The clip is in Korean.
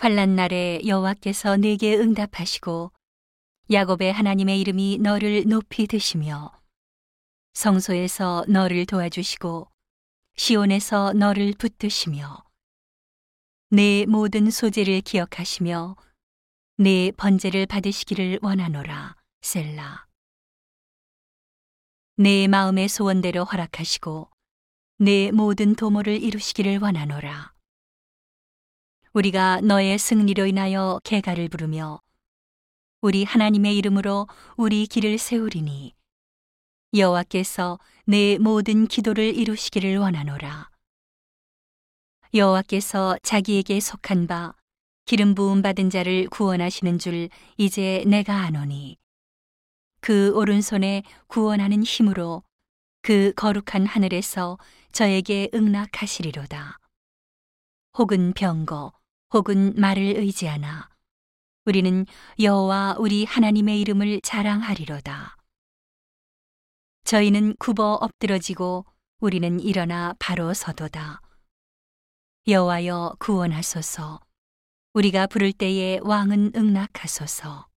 환란 날에 여호와께서 내게 응답하시고 야곱의 하나님의 이름이 너를 높이 드시며 성소에서 너를 도와주시고 시온에서 너를 붙드시며 내 모든 소재를 기억하시며 내 번제를 받으시기를 원하노라. 셀라. 내 마음의 소원대로 허락하시고 내 모든 도모를 이루시기를 원하노라 우리가 너의 승리로 인하여 개가를 부르며 우리 하나님의 이름으로 우리 길을 세우리니 여호와께서 내 모든 기도를 이루시기를 원하노라. 여호와께서 자기에게 속한 바 기름 부음 받은 자를 구원하시는 줄 이제 내가 아노니 그 오른손에 구원하는 힘으로 그 거룩한 하늘에서 저에게 응낙하시리로다. 혹은 병거 혹은 말을 의지하나 우리는 여호와 우리 하나님의 이름을 자랑하리로다. 저희는 굽어 엎드러지고 우리는 일어나 바로 서도다. 여호와여 구원하소서. 우리가 부를 때에 왕은 응낙하소서.